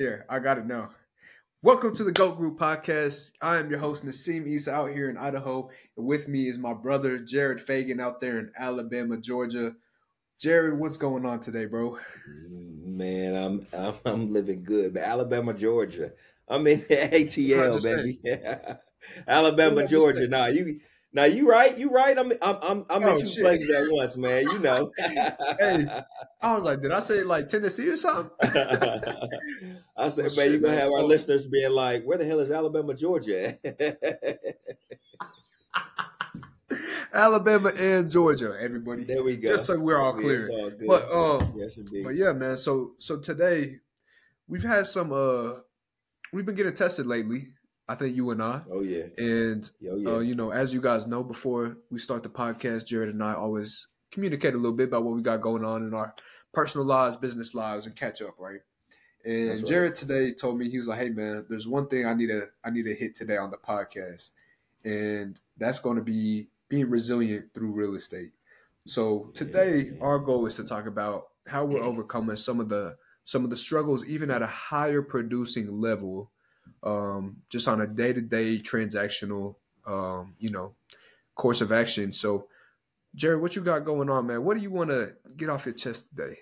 Here, I got it now. Welcome to the GOAT Group podcast. I am your host, Nassim Issa, out here in Idaho. And with me is my brother, Jared Fagan, out there in Alabama, Georgia. Jared, what's going on today, bro? Man, I'm I'm, I'm living good. But Alabama, Georgia. I'm in ATL, baby. Alabama, Georgia. Nah, you now you right, you right. I'm I'm I'm, I'm oh, in two shit. places at once, man. You know. hey, I was like, did I say like Tennessee or something? I said, oh, man, you're gonna have our listeners being like, where the hell is Alabama, Georgia? Alabama and Georgia, everybody. There we go. Just so we're all clear. All but um, yes, indeed. But yeah, man. So so today we've had some uh, we've been getting tested lately. I think you and I. Oh yeah. And oh, yeah. Uh, you know, as you guys know, before we start the podcast, Jared and I always communicate a little bit about what we got going on in our personal lives, business lives, and catch up, right? And right. Jared today told me he was like, "Hey man, there's one thing I need to I need to hit today on the podcast, and that's going to be being resilient through real estate." So today, yeah, our goal is to talk about how we're overcoming some of the some of the struggles, even at a higher producing level um, just on a day to day transactional, um, you know, course of action. So, Jerry, what you got going on, man? What do you want to get off your chest today?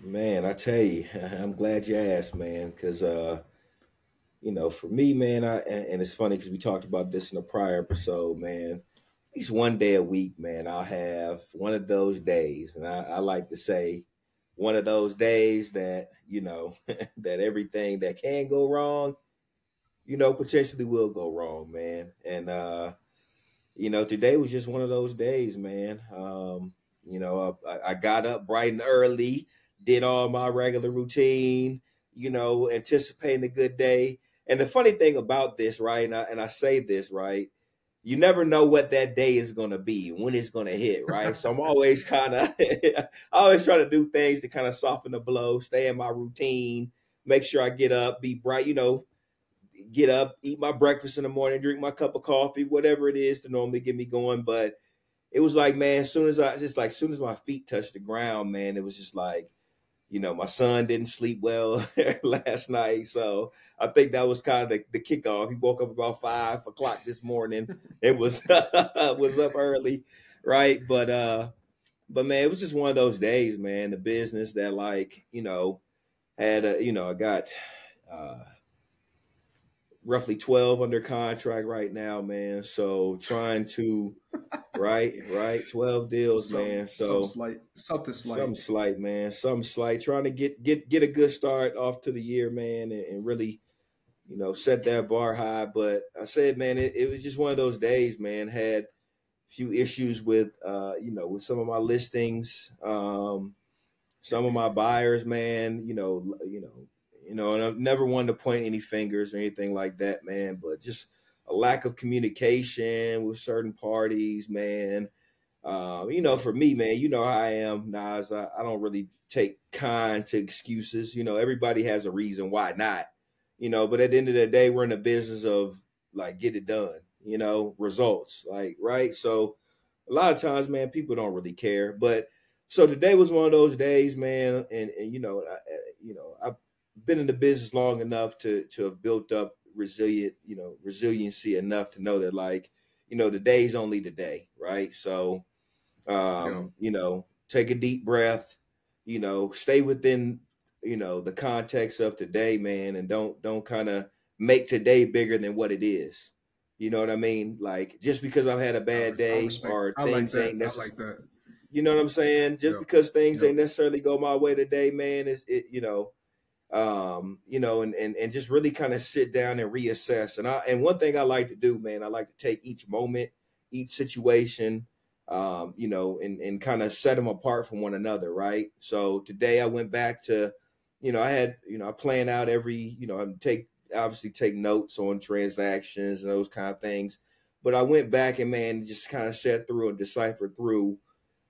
Man, I tell you, I'm glad you asked, man, because uh, you know, for me, man, I and, it's funny because we talked about this in a prior episode, man. At least one day a week, man, I'll have one of those days, and I, I like to say one of those days that you know that everything that can go wrong you know, potentially will go wrong, man. And uh, you know, today was just one of those days, man. Um, you know, I, I got up bright and early, did all my regular routine, you know, anticipating a good day. And the funny thing about this, right, and I, and I say this, right, you never know what that day is going to be, when it's going to hit, right? so I'm always kind of, I always try to do things to kind of soften the blow, stay in my routine, make sure I get up, be bright, you know, get up, eat my breakfast in the morning, drink my cup of coffee, whatever it is to normally get me going. But it was like, man, as soon as I just like, as soon as my feet touched the ground, man, it was just like, you know, my son didn't sleep well last night. So I think that was kind of the, the kickoff. He woke up about five o'clock this morning. It was was up early, right? But uh, but man, it was just one of those days, man. The business that like, you know, had a, you know, I got uh roughly 12 under contract right now, man. So trying to right, right, 12 deals, some, man. So some slight, something slight. Something slight, man. Something slight. Trying to get get get a good start off to the year, man, and, and really, you know, set that bar high. But I said, man, it, it was just one of those days, man. Had a few issues with uh, you know, with some of my listings. Um, some of my buyers, man, you know, you know, you know, and I've never wanted to point any fingers or anything like that, man, but just a lack of communication with certain parties, man. Um, you know, for me, man, you know how I am, Nas. I, I don't really take kind to excuses. You know, everybody has a reason why not. You know, but at the end of the day, we're in the business of like get it done. You know, results, like right. So a lot of times, man, people don't really care. But so today was one of those days, man, and and you know, I, you know, I been in the business long enough to to have built up resilient, you know, resiliency enough to know that like, you know, the day's only the day, right? So um, yeah. you know, take a deep breath, you know, stay within, you know, the context of today, man, and don't don't kind of make today bigger than what it is. You know what I mean? Like just because I've had a bad day or things like ain't necessarily like You know what I'm saying? Just yeah. because things yeah. ain't necessarily go my way today, man, is it, you know, um, you know, and and and just really kind of sit down and reassess. And I and one thing I like to do, man, I like to take each moment, each situation, um, you know, and and kind of set them apart from one another, right? So today I went back to, you know, I had, you know, I plan out every, you know, I take obviously take notes on transactions and those kind of things. But I went back and man, just kind of set through and deciphered through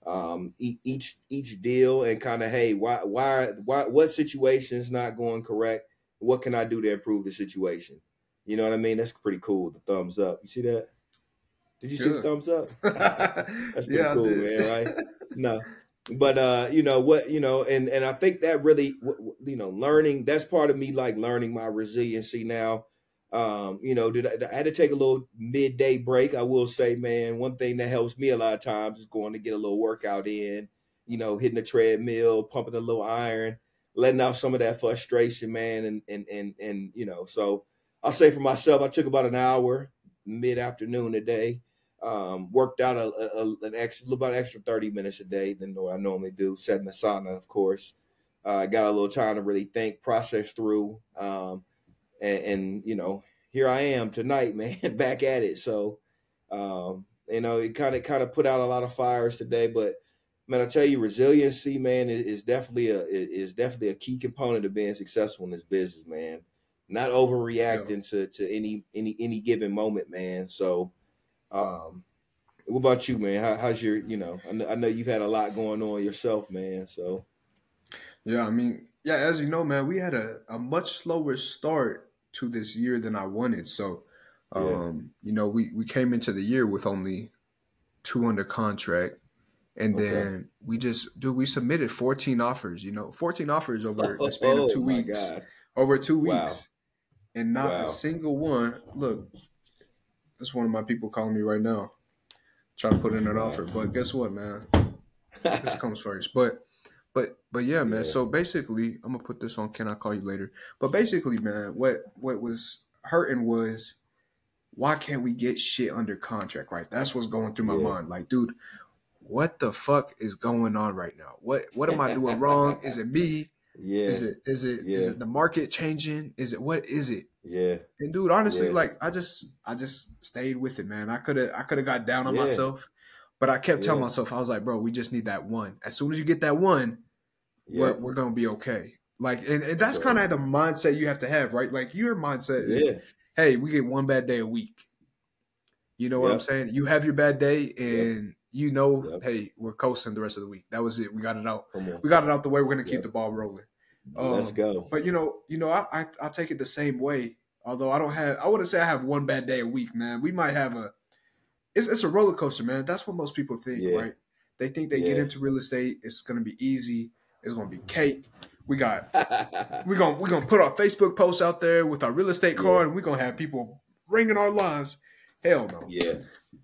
um, each each deal and kind of hey why why why what situation is not going correct? What can i do to improve the situation? You know what i mean? That's pretty cool. The thumbs up. You see that? Did you Good. see the thumbs up? That's pretty yeah, cool man right? No. But uh, you know what, you know, and and I think that really, you know, learning that's part of me like learning my resiliency now. Um, you know, did I, I, had to take a little midday break. I will say, man, one thing that helps me a lot of times is going to get a little workout in. You know, hitting the treadmill, pumping a little iron, letting out some of that frustration, man, and and and and you know, so I'll say for myself, I took about an hour mid afternoon today um, worked out a, a, an extra about extra 30 minutes a day than what I normally do. Set in the sauna, of course. I uh, got a little time to really think, process through, um, and, and, you know, here I am tonight, man, back at it. So, um, you know, it kind of kind of put out a lot of fires today, but man, I tell you, resiliency, man, is, is definitely a is definitely a key component of being successful in this business, man. Not overreacting yeah. to to any any any given moment, man. So, um, what about you, man? How, how's your, you know, I know, I know you've had a lot going on yourself, man. So, yeah, I mean, yeah, as you know, man, we had a, a much slower start to this year than I wanted. So, um, yeah. you know, we, we came into the year with only two under contract. And okay. then we just, dude, we submitted 14 offers, you know, 14 offers over the span of two oh, weeks. God. Over two weeks. Wow. And not wow. a single one. Look, that's one of my people calling me right now, trying to put in an offer. But guess what, man? this comes first. But but but yeah, man. Yeah. So basically, I'm gonna put this on. Can I call you later? But basically, man, what what was hurting was why can't we get shit under contract? Right, that's what's going through my yeah. mind. Like, dude, what the fuck is going on right now? What what am I doing wrong? Is it me? Yeah. Is it is it yeah. is it the market changing? Is it what is it? Yeah. And dude, honestly, yeah. like I just I just stayed with it, man. I could have I could have got down on yeah. myself, but I kept telling myself I was like, bro, we just need that one. As soon as you get that one, we're we're gonna be okay. Like, and, and that's kind of the mindset you have to have, right? Like your mindset is, hey, we get one bad day a week. You know what yep. I'm saying? You have your bad day, and yep. you know, yep. hey, we're coasting the rest of the week. That was it. We got it out. We got it out the way. We're gonna keep the ball rolling. Um, Let's go. But you know, you know, I, I I take it the same way. Although I don't have, I wouldn't say I have one bad day a week, man. We might have a. It's, it's a roller coaster, man. That's what most people think, yeah. right? They think they yeah. get into real estate, it's gonna be easy. It's gonna be cake. We got we're gonna we're gonna put our Facebook posts out there with our real estate card, yeah. and we're gonna have people ringing our lines. Hell no. Yeah.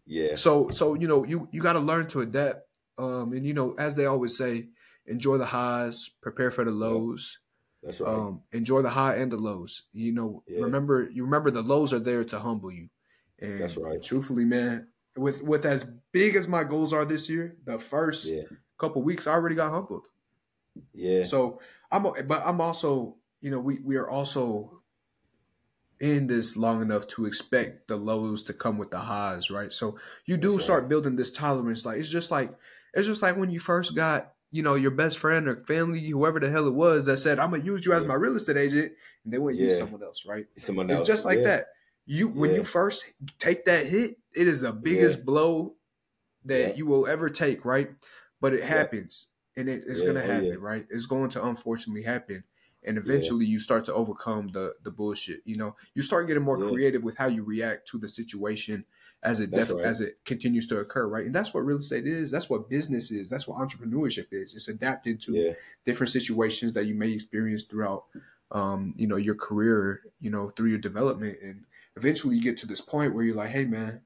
Yeah. So so you know you you got to learn to adapt. Um, and you know as they always say, enjoy the highs, prepare for the lows. That's right. Um, enjoy the high and the lows. You know, yeah. remember you remember the lows are there to humble you. And That's right. Truthfully, man, with with as big as my goals are this year, the first couple weeks I already got humbled. Yeah. So I'm, but I'm also, you know, we we are also in this long enough to expect the lows to come with the highs, right? So you do That's start right. building this tolerance. Like it's just like it's just like when you first got you know, your best friend or family, whoever the hell it was that said, I'm gonna use you as my real estate agent, and they wouldn't yeah. use someone else, right? Someone else. It's just like yeah. that. You when yeah. you first take that hit, it is the biggest blow that you will ever take, right? But it happens. And it, it's gonna oh, happen, right? It's going to unfortunately happen. And eventually you start to overcome the the bullshit. You know, you start getting more creative with how you react to the situation as it def- right. as it continues to occur, right? And that's what real estate is. That's what business is. That's what entrepreneurship is. It's adapted to yeah. different situations that you may experience throughout, um, you know, your career, you know, through your development, and eventually you get to this point where you're like, hey, man,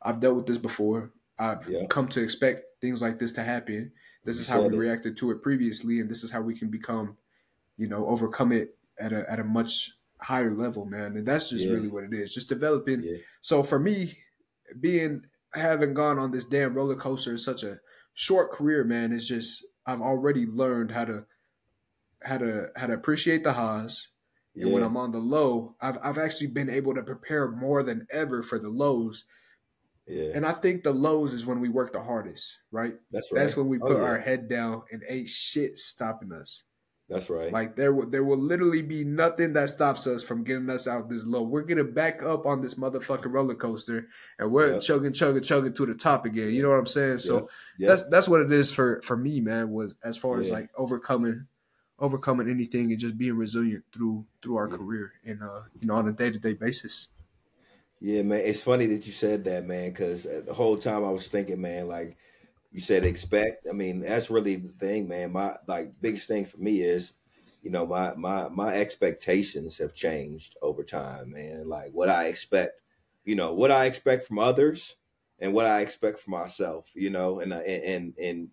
I've dealt with this before. I've yeah. come to expect things like this to happen. This is how we it. reacted to it previously, and this is how we can become, you know, overcome it at a at a much higher level, man. And that's just yeah. really what it is. Just developing. Yeah. So for me, being having gone on this damn roller coaster in such a short career, man, it's just I've already learned how to how to how to appreciate the highs. Yeah. And when I'm on the low, I've I've actually been able to prepare more than ever for the lows. Yeah. And I think the lows is when we work the hardest, right? That's right. That's when we oh, put oh, yeah. our head down and ain't shit stopping us. That's right. Like there will there will literally be nothing that stops us from getting us out this low. We're gonna back up on this motherfucking roller coaster and we're yep. chugging, chugging, chugging to the top again. You know what I'm saying? So. Yep. that's that's what it is for for me, man. Was as far yeah. as like overcoming overcoming anything and just being resilient through through our yeah. career and uh you know on a day to day basis. Yeah, man. It's funny that you said that, man, because the whole time I was thinking, man, like you said expect. I mean, that's really the thing, man. My like biggest thing for me is, you know, my my my expectations have changed over time, man. Like what I expect, you know, what I expect from others and what I expect from myself, you know, and and and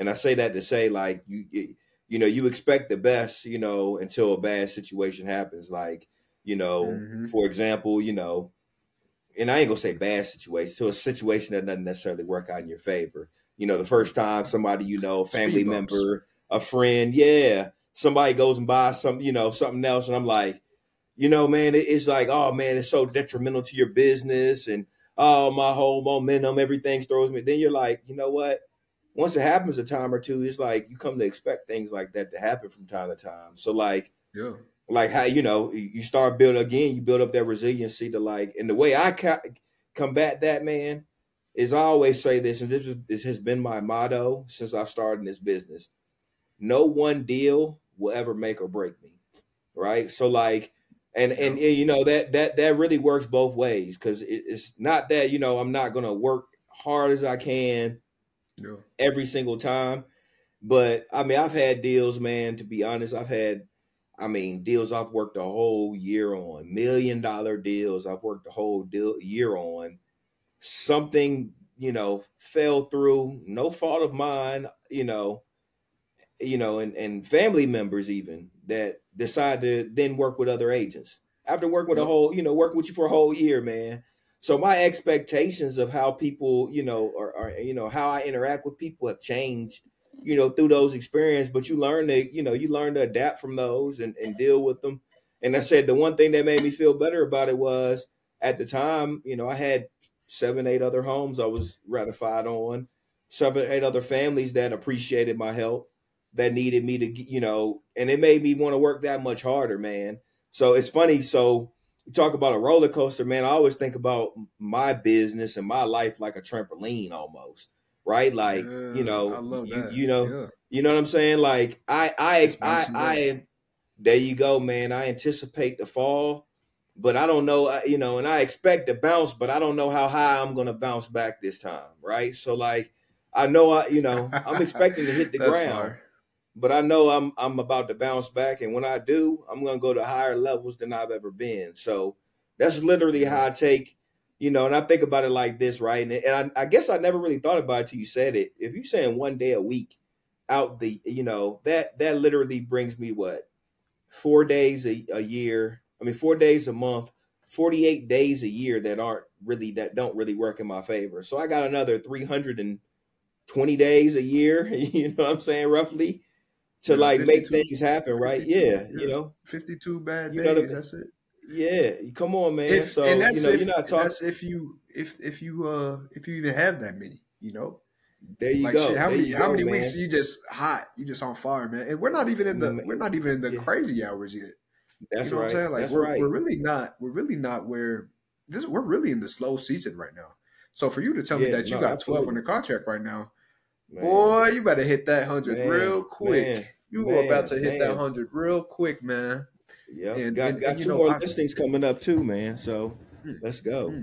and I say that to say like you you know you expect the best, you know, until a bad situation happens. Like you know, mm-hmm. for example, you know, and I ain't gonna say bad situation, so a situation that doesn't necessarily work out in your favor. You know, the first time somebody you know, family member, a friend, yeah, somebody goes and buys some, you know, something else, and I'm like, you know, man, it's like, oh man, it's so detrimental to your business and oh, my whole momentum, everything throws me. Then you're like, you know what? Once it happens a time or two, it's like you come to expect things like that to happen from time to time. So like, yeah, like how you know you start build again, you build up that resiliency to like, and the way I ca- combat that, man, is I always say this, and this, is, this has been my motto since I started in this business. No one deal will ever make or break me, right? So like and, and, and you know that that that really works both ways because it, it's not that you know I'm not gonna work hard as I can yeah. every single time, but I mean I've had deals, man. To be honest, I've had I mean deals I've worked a whole year on, million dollar deals I've worked a whole deal year on. Something you know fell through, no fault of mine, you know, you know, and and family members even that decide to then work with other agents after working with a whole, you know, working with you for a whole year, man. So my expectations of how people, you know, or, or you know, how I interact with people have changed, you know, through those experiences. But you learn to, you know, you learn to adapt from those and, and deal with them. And I said the one thing that made me feel better about it was at the time, you know, I had seven, eight other homes I was ratified on, seven, eight other families that appreciated my help that needed me to, you know, and it made me want to work that much harder, man. So it's funny. So you talk about a roller coaster, man. I always think about my business and my life like a trampoline almost, right? Like, yeah, you know, you, you, know, yeah. you know what I'm saying? Like I, I, I, I, there you go, man. I anticipate the fall, but I don't know, you know, and I expect to bounce, but I don't know how high I'm going to bounce back this time. Right. So like, I know I, you know, I'm expecting to hit the ground. Smart but I know I'm I'm about to bounce back, and when I do, I'm gonna go to higher levels than I've ever been. So that's literally how I take, you know, and I think about it like this, right? And, and I, I, guess I never really thought about it till you said it. If you're saying one day a week out the, you know, that that literally brings me what four days a, a year. I mean, four days a month, 48 days a year that aren't really that don't really work in my favor. So I got another 320 days a year, you know what I'm saying, roughly to yeah, like make things happen, right? Yeah, yeah, you know, fifty-two bad you days. that's it. Yeah, come on, man. If, so and that's you know, if, you're not talking. if you if if you uh if you even have that many, you know. There you like, go. Shit, how there many how go, many man. weeks you just hot? You just on fire, man. And we're not even in the man. we're not even in the yeah. crazy hours yet. That's you know right. What I'm saying? Like that's we're right. we're really not we're really not where this we're really in the slow season right now. So for you to tell me that you got absolutely. 12 on the contract right now, man. boy, you better hit that hundred real quick. You were about to hit that hundred real quick, man. Yeah, and got, and, got and, two know, more I, listings coming up too, man. So hmm, let's go. Hmm.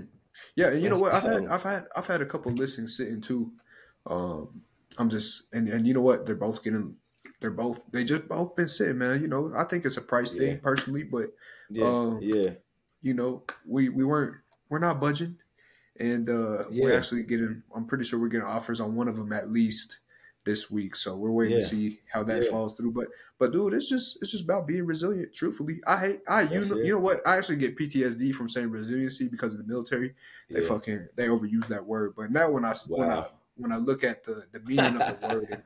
Yeah, and you let's know what? I've had I've had I've had a couple listings sitting too. Um, I'm just and and you know what? They're both getting. They're both. They just both been sitting, man. You know, I think it's a price yeah. thing personally, but yeah, um, yeah. You know, we we weren't we're not budging, and uh yeah. we're actually getting. I'm pretty sure we're getting offers on one of them at least this week. So we're waiting yeah. to see how that yeah. falls through. But but dude, it's just it's just about being resilient. Truthfully, I hate I you know, you know what I actually get PTSD from saying resiliency because of the military. They yeah. fucking they overuse that word. But now when I wow. when I when I look at the the meaning of the word, and,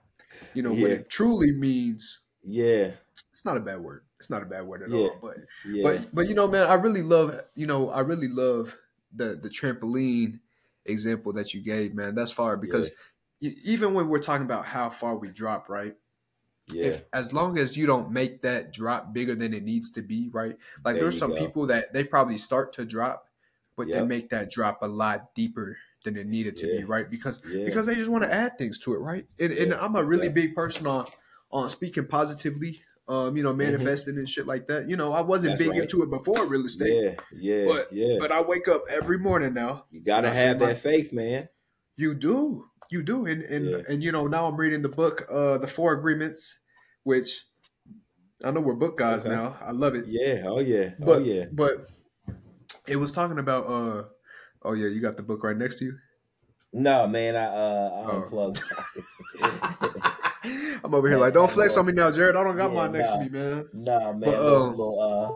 you know what it truly means. Yeah, it's not a bad word. It's not a bad word at all. But but but you know, man, I really love you know I really love the the trampoline example that you gave, man. That's far because even when we're talking about how far we drop, right? Yeah. If as long as you don't make that drop bigger than it needs to be, right? Like there there's some go. people that they probably start to drop, but yep. they make that drop a lot deeper than it needed to yeah. be, right? Because yeah. because they just want to add things to it, right? And, and I'm a really big person on on speaking positively, um, you know, mm-hmm. manifesting mm-hmm. and shit like that. You know, I wasn't That's big right. into it before real estate. Yeah, yeah, but yeah. But I wake up every morning now. You gotta have that faith, man. You do. You do, and and, yeah. and you know now I'm reading the book, uh, the Four Agreements, which I know we're book guys okay. now. I love it. Yeah. Oh yeah. Oh, but, oh yeah. But it was talking about. uh Oh yeah, you got the book right next to you. No, man, I uh I oh. unplugged. I'm over here like, don't flex on me now, Jared. I don't got yeah, mine next nah, to me, man. Nah, man, but, um, little, uh,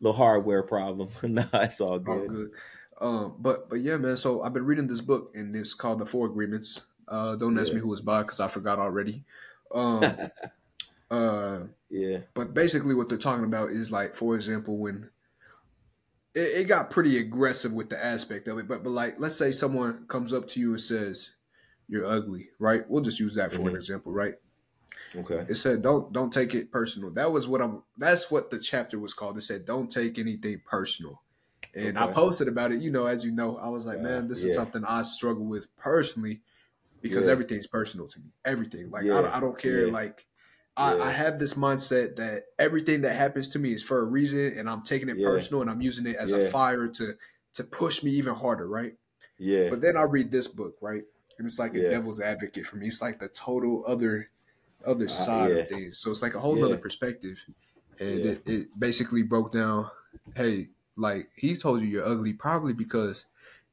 little hardware problem. nah, it's all good. All good. Um, but but yeah, man. So I've been reading this book, and it's called The Four Agreements. Uh, don't ask yeah. me who it's by because I forgot already. Um, uh, yeah. But basically, what they're talking about is like, for example, when it, it, got pretty aggressive with the aspect of it. But but like, let's say someone comes up to you and says, "You're ugly," right? We'll just use that for mm-hmm. an example, right? Okay. It said, "Don't don't take it personal." That was what I'm. That's what the chapter was called. It said, "Don't take anything personal." And okay. I posted about it. You know, as you know, I was like, man, this yeah. is something I struggle with personally because yeah. everything's personal to me. Everything. Like yeah. I, I, don't care. Like I, I, have this mindset that everything that happens to me is for a reason, and I'm taking it personal, and I'm using it as a fire to to push me even harder. Right. Yeah. But then I read this book, right, and it's like a devil's advocate for me. It's like the total other other uh, side uh, of things. So it's like a whole other perspective, and it, it basically broke down. Hey, like he told you you're ugly probably because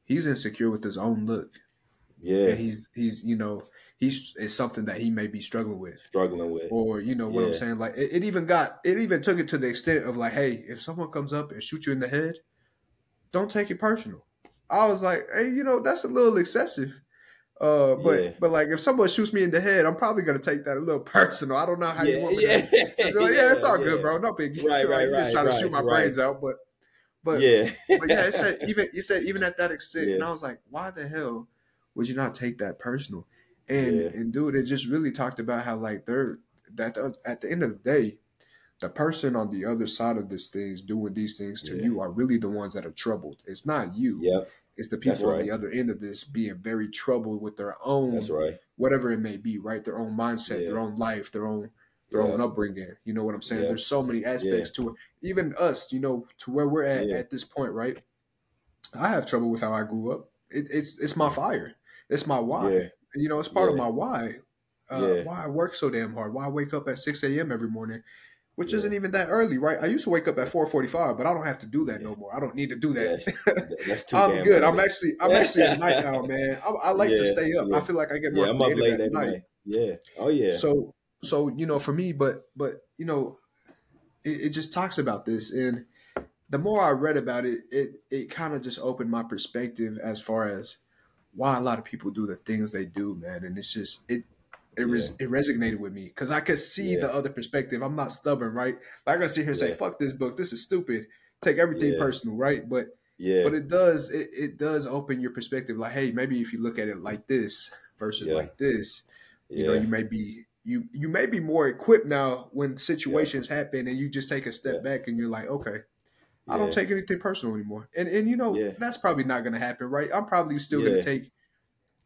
he's insecure with his own look. Yeah. And he's he's you know, he's it's something that he may be struggling with. Struggling with. Or you know what yeah. I'm saying? Like it, it, even got it even took it to the extent of like, hey, if someone comes up and shoot you in the head, don't take it personal. I was like, hey, you know, that's a little excessive. Uh, but yeah. but like if someone shoots me in the head, I'm probably gonna take that a little personal. I don't know how yeah, you want me. Yeah, to, like, yeah, it's all good, bro. No big deal. Right, right, like, right. Just trying right, to shoot my right. brains out, but but yeah, but yeah, it said even you said even at that extent, yeah. and I was like, why the hell would you not take that personal? And yeah. and dude, it just really talked about how like they're that at the end of the day, the person on the other side of this things doing these things to yeah. you are really the ones that are troubled. It's not you. Yep. It's the people right. on the other end of this being very troubled with their own That's right. whatever it may be, right? Their own mindset, yeah. their own life, their own their yeah. own upbringing. You know what I'm saying? Yeah. There's so many aspects to it. Even us, you know, to where we're at at this point, right? I have trouble with how I grew up. It, it's it's my fire. It's my why. You know, it's part of my why. Uh, why I work so damn hard. Why I wake up at 6 a.m. every morning which yeah. isn't even that early, right? I used to wake up at four forty five, but I don't have to do that yeah. no more. I don't need to do that. That's, that's I'm good. Early. I'm actually I'm actually a night owl, man. I, I like yeah, to stay up. I feel like I get more. Yeah, I'm up late at night. night. Yeah. Oh yeah. So so you know, for me, but but you know, it, it just talks about this, and the more I read about it, it it kind of just opened my perspective as far as why a lot of people do the things they do, man. And it's just it it res- yeah. it resonated with me because I could see yeah. the other perspective. I'm not stubborn, right? Like I can sit here and say, "Fuck this book. This is stupid." Take everything personal, right? But yeah, but it does it, it does open your perspective. Like, hey, maybe if you look at it like this versus like this, you know, you may be you you may be more equipped now when situations happen, and you just take a step back and you're like, okay. I don't take anything personal anymore, and and you know that's probably not going to happen, right? I'm probably still going to take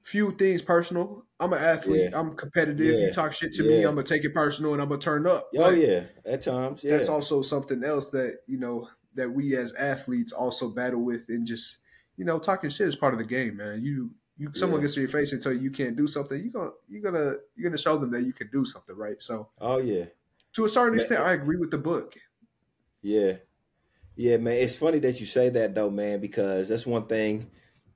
few things personal. I'm an athlete. Yeah. I'm competitive. Yeah. You talk shit to yeah. me, I'm gonna take it personal and I'm gonna turn up. Oh yeah, at times. Yeah. That's also something else that you know that we as athletes also battle with, and just you know talking shit is part of the game, man. You you someone gets to your face and tell you you can't do something, you gonna you're gonna you're gonna show them that you can do something, right? So. Oh yeah. To a certain extent, I agree with the book. Yeah. Yeah, man. It's funny that you say that though, man, because that's one thing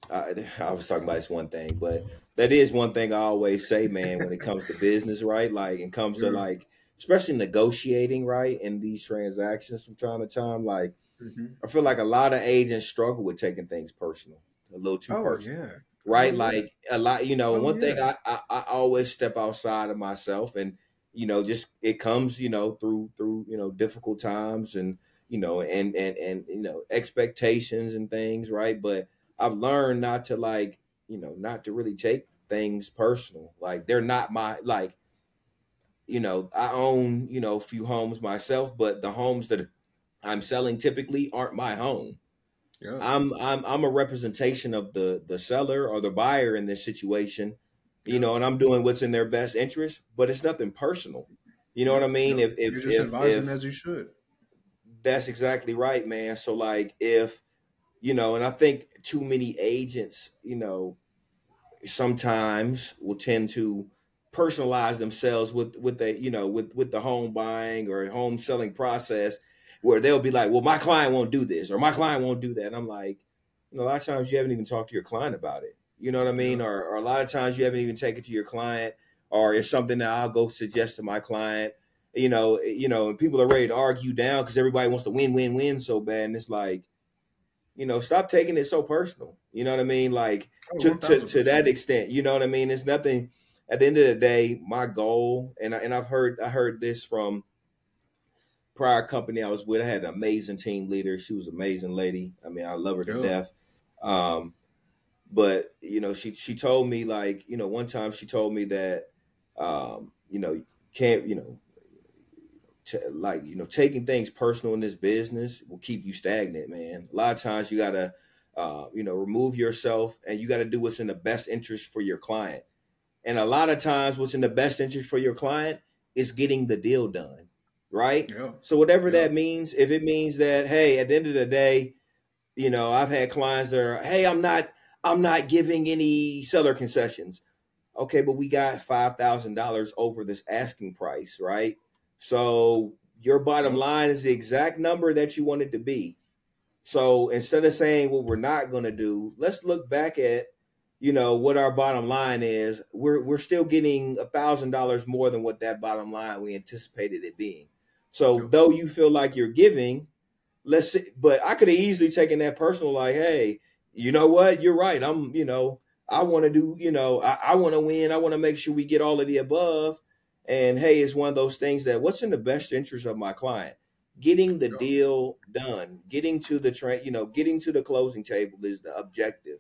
I, I was talking about this one thing, but that is one thing I always say, man, when it comes to business, right? Like, it comes to like, especially negotiating, right, in these transactions from time to time. Like, mm-hmm. I feel like a lot of agents struggle with taking things personal, a little too oh, personal. Yeah. Right, oh, like a lot, you know. Oh, one yeah. thing I, I I always step outside of myself, and you know, just it comes, you know, through through you know difficult times, and you know, and and and you know expectations and things, right? But I've learned not to like, you know, not to really take things personal. Like they're not my like, you know, I own, you know, a few homes myself, but the homes that I'm selling typically aren't my home. Yeah. I'm I'm I'm a representation of the the seller or the buyer in this situation, you know, and I'm doing what's in their best interest, but it's nothing personal. You know what I mean? if if you're just if, advising if, as you should. That's exactly right, man. So like if you know, and I think too many agents, you know, sometimes will tend to personalize themselves with with the you know with with the home buying or home selling process where they'll be like well my client won't do this or my client won't do that. And i'm like you know a lot of times you haven't even talked to your client about it. You know what i mean? Or, or a lot of times you haven't even taken to your client or it's something that i'll go suggest to my client you know you know and people are ready to argue down because everybody wants to win win win so bad. And it's like you know stop taking it so personal. You know what i mean? Like oh, to, to, to that extent. You know what i mean? It's nothing at the end of the day, my goal, and I, and I've heard I heard this from prior company I was with. I had an amazing team leader. She was an amazing lady. I mean, I love her to yeah. death. Um, but you know, she she told me like, you know, one time she told me that, um, you know, can't you know, t- like you know, taking things personal in this business will keep you stagnant, man. A lot of times you gotta, uh, you know, remove yourself, and you got to do what's in the best interest for your client. And a lot of times, what's in the best interest for your client is getting the deal done, right? Yeah. So whatever yeah. that means, if it means that, hey, at the end of the day, you know, I've had clients that are, hey, I'm not, I'm not giving any seller concessions. Okay, but we got five thousand dollars over this asking price, right? So your bottom line is the exact number that you want it to be. So instead of saying what we're not going to do, let's look back at you know what our bottom line is we're we're still getting a thousand dollars more than what that bottom line we anticipated it being so though you feel like you're giving let's see, but i could have easily taken that personal like hey you know what? You're right. I'm you know i want to do you know i, I want to win. I want to make sure we get all of the above. And hey it's one of those things that what's in the best interest of my client? Getting the deal done getting to the train you know getting to the closing table is the objective.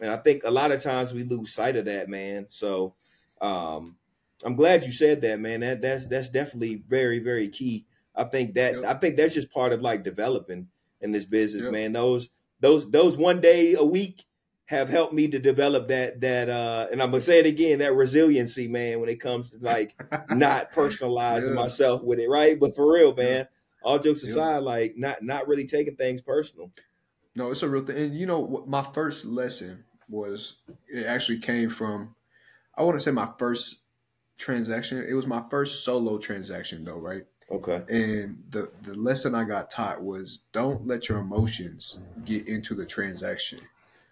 And I think a lot of times we lose sight of that, man. So um, I'm glad you said that, man. That that's that's definitely very very key. I think that yep. I think that's just part of like developing in this business, yep. man. Those those those one day a week have helped me to develop that that uh and I'm gonna say it again, that resiliency, man, when it comes to like not personalizing yeah. myself with it, right? But for real, man, all jokes aside, like not not really taking things personal. No, it's a real thing. And you know, my first lesson was it actually came from I want to say my first transaction. It was my first solo transaction though, right? Okay. And the the lesson I got taught was don't let your emotions get into the transaction.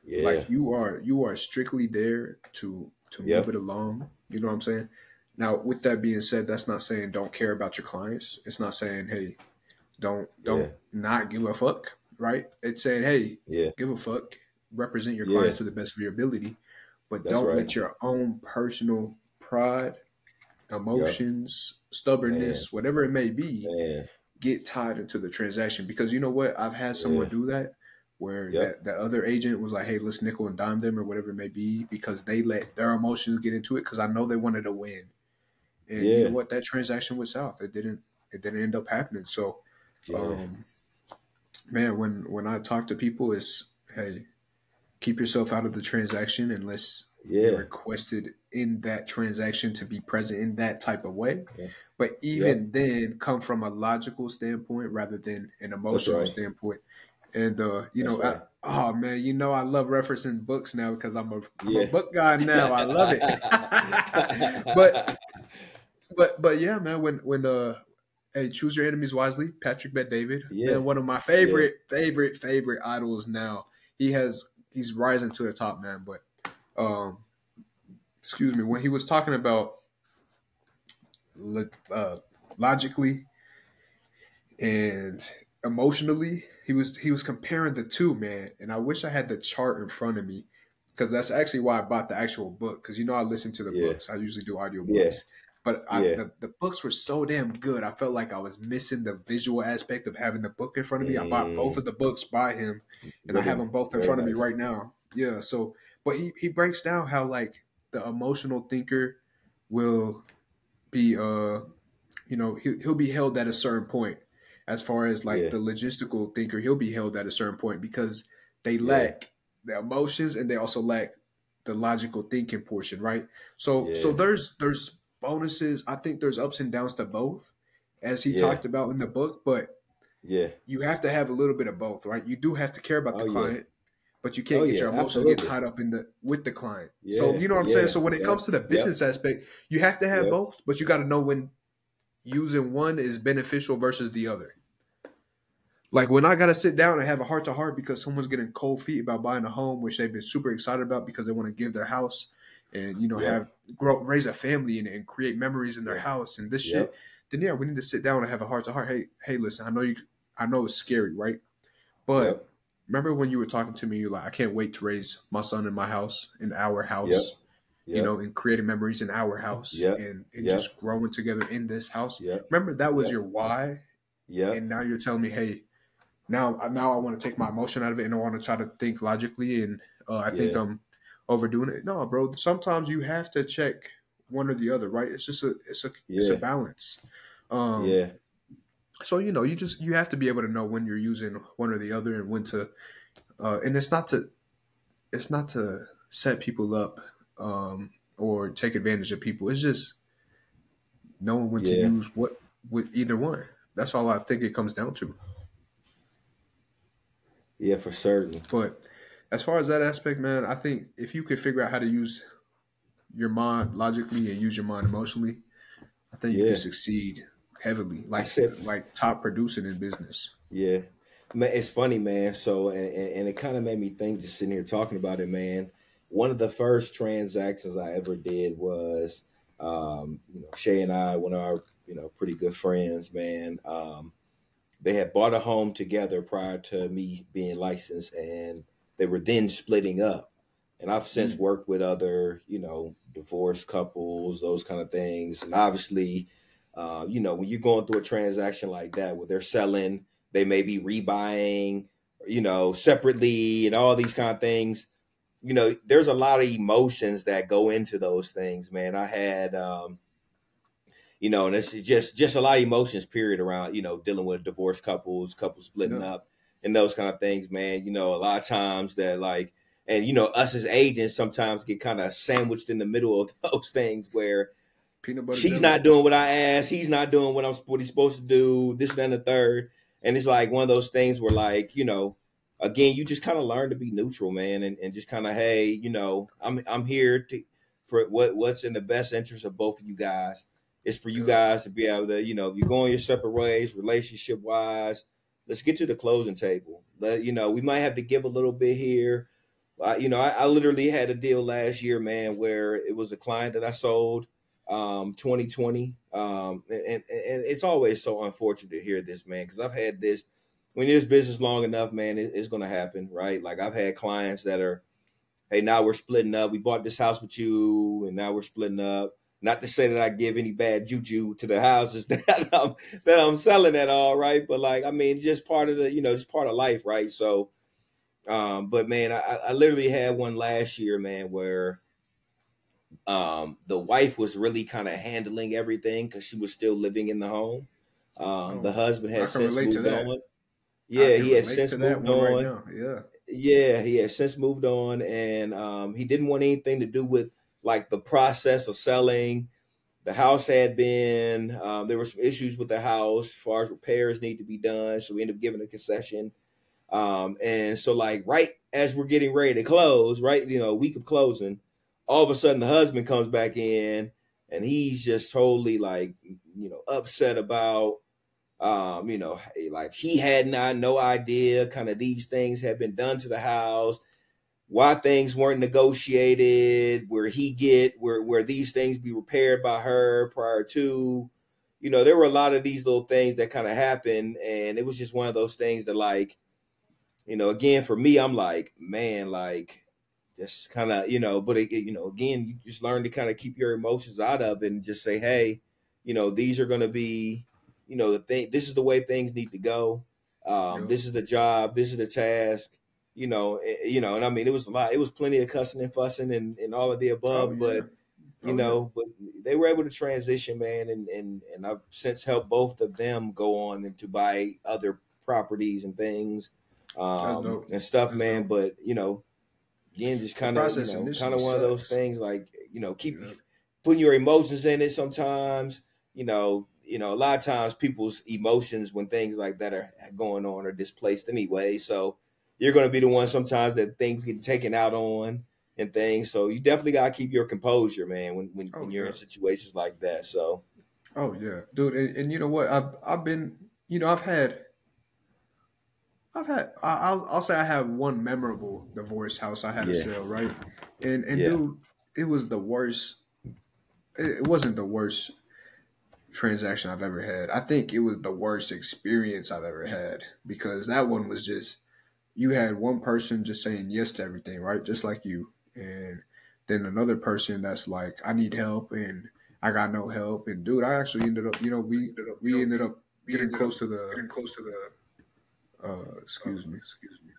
Yeah. Like you are you are strictly there to to yep. move it along. You know what I'm saying? Now, with that being said, that's not saying don't care about your clients. It's not saying hey, don't don't yeah. not give a fuck right? It's saying, hey, yeah. give a fuck, represent your clients yeah. to the best of your ability, but That's don't right. let your own personal pride, emotions, yep. stubbornness, Man. whatever it may be, Man. get tied into the transaction. Because you know what? I've had someone yeah. do that where yep. that, that other agent was like, hey, let's nickel and dime them or whatever it may be because they let their emotions get into it because I know they wanted to win. And yeah. you know what? That transaction was south. It didn't it didn't end up happening. So yeah. um, man, when when I talk to people, is hey, keep yourself out of the transaction unless yeah. requested in that transaction to be present in that type of way. Yeah. But even yep. then, come from a logical standpoint rather than an emotional right. standpoint. And uh, you That's know, right. I, oh man, you know, I love referencing books now because I'm a, I'm yeah. a book guy now. I love it. but but but yeah, man, when when uh Hey, choose your enemies wisely. Patrick Bet David. Yeah. Man, one of my favorite, yeah. favorite, favorite idols now. He has he's rising to the top, man. But um excuse me, when he was talking about uh, logically and emotionally, he was he was comparing the two, man. And I wish I had the chart in front of me because that's actually why I bought the actual book. Because you know I listen to the yeah. books. I usually do audio books. Yeah. But I, yeah. the, the books were so damn good. I felt like I was missing the visual aspect of having the book in front of me. Mm. I bought both of the books by him, and really? I have them both in Very front nice. of me right now. Yeah. So, but he he breaks down how like the emotional thinker will be uh you know he, he'll be held at a certain point as far as like yeah. the logistical thinker he'll be held at a certain point because they lack yeah. the emotions and they also lack the logical thinking portion right so yeah. so there's there's bonuses. I think there's ups and downs to both, as he talked about in the book. But yeah, you have to have a little bit of both, right? You do have to care about the oh, client. But you can't oh, get yeah, your emotions get tied up in the with the client. Yeah, so you know what I'm yeah, saying. So when it comes to the business aspect, you have to have both, but you got to know when using one is beneficial versus the other. Like when I got to sit down and have a heart to heart because someone's getting cold feet about buying a home, which they've been super excited about because they want to give their house and you know have grow raise a family and, and create memories in their house and this shit. Then yeah, we need to sit down and have a heart to heart. Hey, hey, listen, I know you, I know it's scary, right? But remember when you were talking to me, you like, I can't wait to raise my son in my house, in our house, yep. Yep. you know, and creating memories in our house yep. and, and just growing together in this house. Remember that was your why. Yeah. And now you're telling me, hey, now now I want to take my emotion out of it and I want to try to think logically and uh, I think yeah. I'm overdoing it. No, bro. Sometimes you have to check one or the other, right? It's just a it's a yeah. it's a balance. Um, yeah so you know you just you have to be able to know when you're using one or the other and when to uh, and it's not to it's not to set people up um, or take advantage of people. It's just knowing when yeah. to use what with either one. That's all i think it comes down to. Yeah for certain. But as far as that aspect man i think if you can figure out how to use your mind logically and use your mind emotionally i think yeah. you can succeed heavily, like said, like top producing in business. Yeah, man, it's funny, man. So and, and it kind of made me think just sitting here talking about it, man. One of the first transactions I ever did was, um, you know, Shay and I, one of our you know pretty good friends, man. Um, they had bought a home together prior to me being licensed, and they were then splitting up. And I've since mm. worked with other, you know, divorced couples, those kind of things, and obviously uh, you know, when you're going through a transaction like that where they're selling, they may be rebuying, you know, separately and all these kind of things. You know, there's a lot of emotions that go into those things, man. I had um, you know, and it's just just a lot of emotions period around, you know, dealing with divorced couples, couples splitting yeah. up and those kind of things, man. You know, a lot of times that like and you know, us as agents sometimes get kind of sandwiched in the middle of those things where Peanut butter. She's not doing what I asked. He's not doing what I'm what he's supposed to do. This and the third. And it's like one of those things where, like, you know, again, you just kind of learn to be neutral, man, and, and just kind of, hey, you know, I'm I'm here to for what what's in the best interest of both of you guys. It's for you guys to be able to, you know, you're going your separate ways, relationship wise, let's get to the closing table. Let you know, we might have to give a little bit here. Uh, you know, I, I literally had a deal last year, man, where it was a client that I sold um, 2020. Um, and, and, and it's always so unfortunate to hear this, man, because I've had this when in business long enough, man, it, it's going to happen, right? Like I've had clients that are, hey, now we're splitting up. We bought this house with you, and now we're splitting up. Not to say that I give any bad juju to the houses that I'm that I'm selling at all, right? But like, I mean, just part of the, you know, just part of life, right? So, um, but man, I, I literally had one last year, man, where um, the wife was really kind of handling everything because she was still living in the home. Um, oh, the husband has since moved on. Yeah, he has since moved on. Right yeah, yeah, he has since moved on, and um, he didn't want anything to do with like the process of selling. The house had been um, there were some issues with the house as far as repairs need to be done, so we ended up giving a concession. Um, and so, like right as we're getting ready to close, right, you know, week of closing, all of a sudden the husband comes back in and he's just totally like you know upset about um you know like he had not no idea kind of these things had been done to the house why things weren't negotiated where he get where where these things be repaired by her prior to you know there were a lot of these little things that kind of happened and it was just one of those things that like you know again for me i'm like man like just kind of you know but it, you know again you just learn to kind of keep your emotions out of it and just say hey you know these are going to be you know the thing this is the way things need to go um, yeah. this is the job this is the task you know eh, eh, you know and i mean it was a lot it was plenty of cussing and fussing and, and all of the above oh, yeah. but oh, you know but they were able to transition man and and and i've since helped both of them go on and to buy other properties and things um, and stuff man but you know again, just kind of you know, kind of one of those things like you know keep yeah. putting your emotions in it. Sometimes you know you know a lot of times people's emotions when things like that are going on are displaced anyway. So you're going to be the one sometimes that things get taken out on and things. So you definitely got to keep your composure, man, when when, oh, when you're yeah. in situations like that. So. Oh yeah, dude, and, and you know what? I've I've been, you know, I've had I've had I'll I'll say I have one memorable divorce house I had yeah. to sell, right? And and yeah. dude, it was the worst. It wasn't the worst transaction I've ever had. I think it was the worst experience I've ever had because that one was just you had one person just saying yes to everything, right? Just like you. And then another person that's like, I need help and I got no help. And dude, I actually ended up, you know, we we ended up getting close to the getting close to the uh excuse me, excuse me.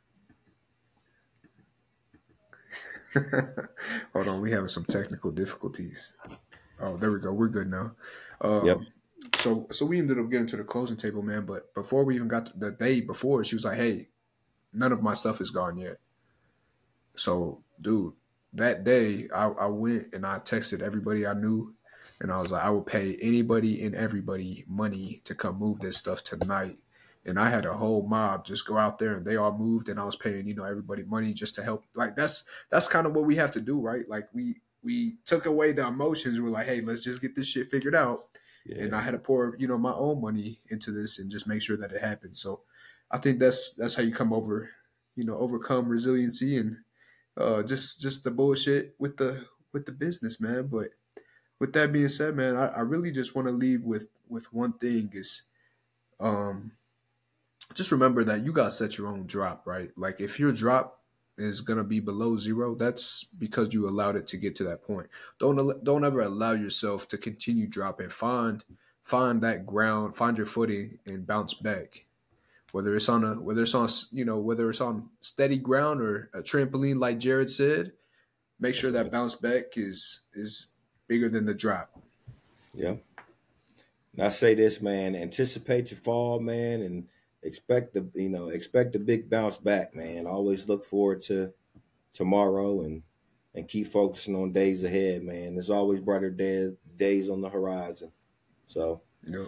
Hold on, we having some technical difficulties. Oh, there we go. We're good now. Um, yep. So so we ended up getting to the closing table, man. But before we even got to the day before, she was like, "Hey, none of my stuff is gone yet." So, dude, that day I, I went and I texted everybody I knew, and I was like, "I will pay anybody and everybody money to come move this stuff tonight." And I had a whole mob just go out there, and they all moved, and I was paying you know everybody money just to help. Like that's that's kind of what we have to do, right? Like we we took away the emotions. We're like, hey, let's just get this shit figured out yeah. And I had to pour, you know, my own money into this and just make sure that it happened. So I think that's that's how you come over, you know, overcome resiliency and uh, just just the bullshit with the with the business, man. But with that being said, man, I, I really just want to leave with with one thing is um just remember that you gotta set your own drop, right? Like if your drop is going to be below zero, that's because you allowed it to get to that point. Don't don't ever allow yourself to continue dropping. Find find that ground, find your footing, and bounce back. Whether it's on a whether it's on you know whether it's on steady ground or a trampoline, like Jared said, make sure that bounce back is is bigger than the drop. Yeah. And I say this, man. Anticipate your fall, man, and expect the you know expect a big bounce back, man. Always look forward to tomorrow and and keep focusing on days ahead, man. There's always brighter days days on the horizon. So, yep.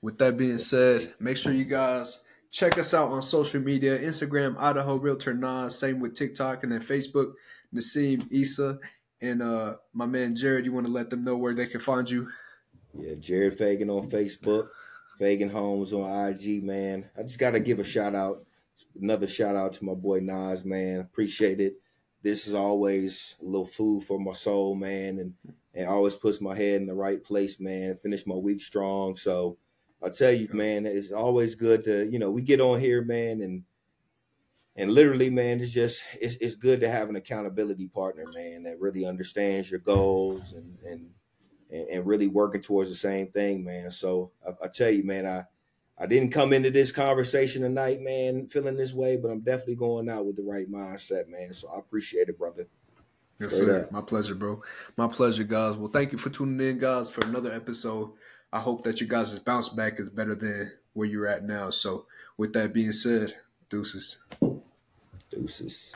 With that being said, make sure you guys check us out on social media: Instagram, Idaho Realtor Nas. Same with TikTok and then Facebook, Nasim Isa, and uh my man Jared. You want to let them know where they can find you? Yeah, Jared Fagan on Facebook. Fagan Homes on IG, man. I just got to give a shout out, another shout out to my boy Nas, man. Appreciate it. This is always a little food for my soul, man, and and always puts my head in the right place, man. Finish my week strong. So I tell you, man, it's always good to you know we get on here, man, and and literally, man, it's just it's it's good to have an accountability partner, man, that really understands your goals and and and, and really working towards the same thing, man. So I, I, tell you, man, I I didn't come into this conversation tonight, man, feeling this way, but I'm definitely going out with the right mindset, man. So I appreciate it, brother. Yes, Straight sir. Up. My pleasure, bro. My pleasure, guys. Well, thank you for tuning in, guys, for another episode. I hope that you guys' bounce back is better than where you're at now. So, with that being said, deuces. Deuces.